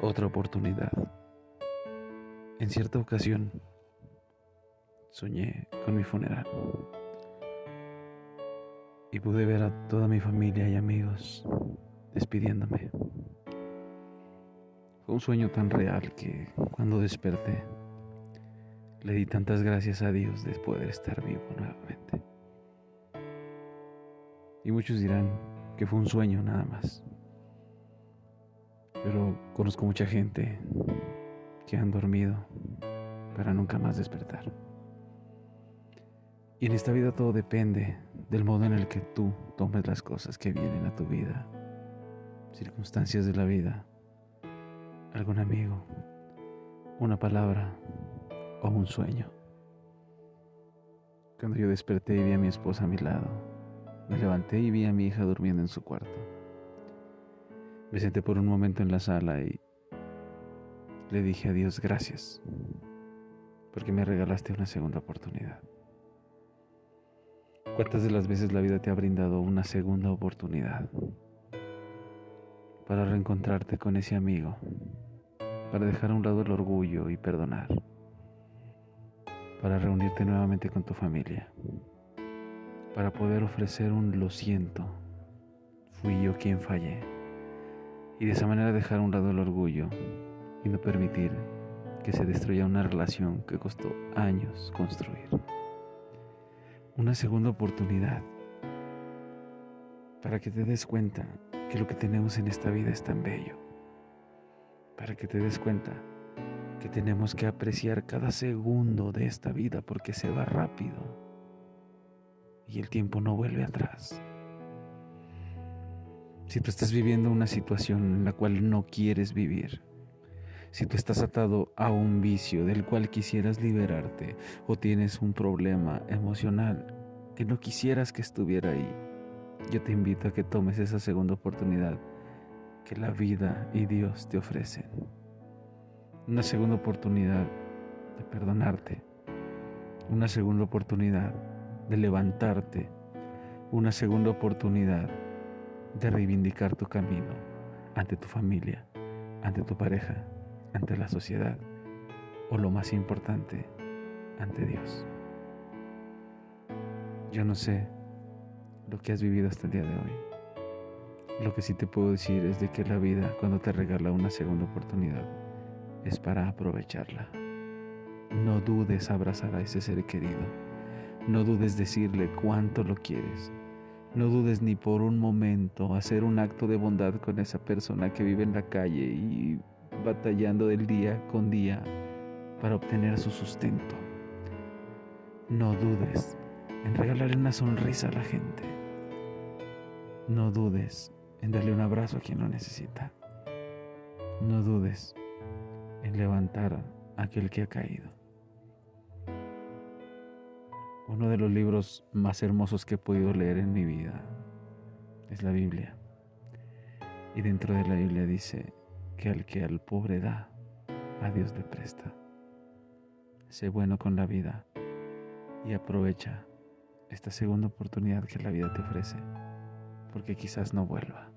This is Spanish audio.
otra oportunidad. En cierta ocasión soñé con mi funeral y pude ver a toda mi familia y amigos despidiéndome. Fue un sueño tan real que cuando desperté le di tantas gracias a Dios de poder estar vivo nuevamente. Y muchos dirán que fue un sueño nada más. Pero conozco mucha gente que han dormido para nunca más despertar. Y en esta vida todo depende del modo en el que tú tomes las cosas que vienen a tu vida, circunstancias de la vida, algún amigo, una palabra o un sueño. Cuando yo desperté y vi a mi esposa a mi lado, me levanté y vi a mi hija durmiendo en su cuarto. Me senté por un momento en la sala y le dije a Dios gracias, porque me regalaste una segunda oportunidad. ¿Cuántas de las veces la vida te ha brindado una segunda oportunidad para reencontrarte con ese amigo, para dejar a un lado el orgullo y perdonar, para reunirte nuevamente con tu familia? para poder ofrecer un lo siento. Fui yo quien fallé. Y de esa manera dejar a un lado el orgullo y no permitir que se destruya una relación que costó años construir. Una segunda oportunidad para que te des cuenta que lo que tenemos en esta vida es tan bello. Para que te des cuenta que tenemos que apreciar cada segundo de esta vida porque se va rápido y el tiempo no vuelve atrás. Si tú estás viviendo una situación en la cual no quieres vivir, si tú estás atado a un vicio del cual quisieras liberarte o tienes un problema emocional que no quisieras que estuviera ahí, yo te invito a que tomes esa segunda oportunidad que la vida y Dios te ofrecen. Una segunda oportunidad de perdonarte. Una segunda oportunidad de levantarte, una segunda oportunidad de reivindicar tu camino ante tu familia, ante tu pareja, ante la sociedad o lo más importante, ante Dios. Yo no sé lo que has vivido hasta el día de hoy. Lo que sí te puedo decir es de que la vida cuando te regala una segunda oportunidad es para aprovecharla. No dudes abrazar a ese ser querido no dudes decirle cuánto lo quieres. No dudes ni por un momento hacer un acto de bondad con esa persona que vive en la calle y batallando del día con día para obtener su sustento. No dudes en regalarle una sonrisa a la gente. No dudes en darle un abrazo a quien lo necesita. No dudes en levantar a aquel que ha caído. Uno de los libros más hermosos que he podido leer en mi vida es la Biblia. Y dentro de la Biblia dice que al que al pobre da, a Dios le presta. Sé bueno con la vida y aprovecha esta segunda oportunidad que la vida te ofrece, porque quizás no vuelva.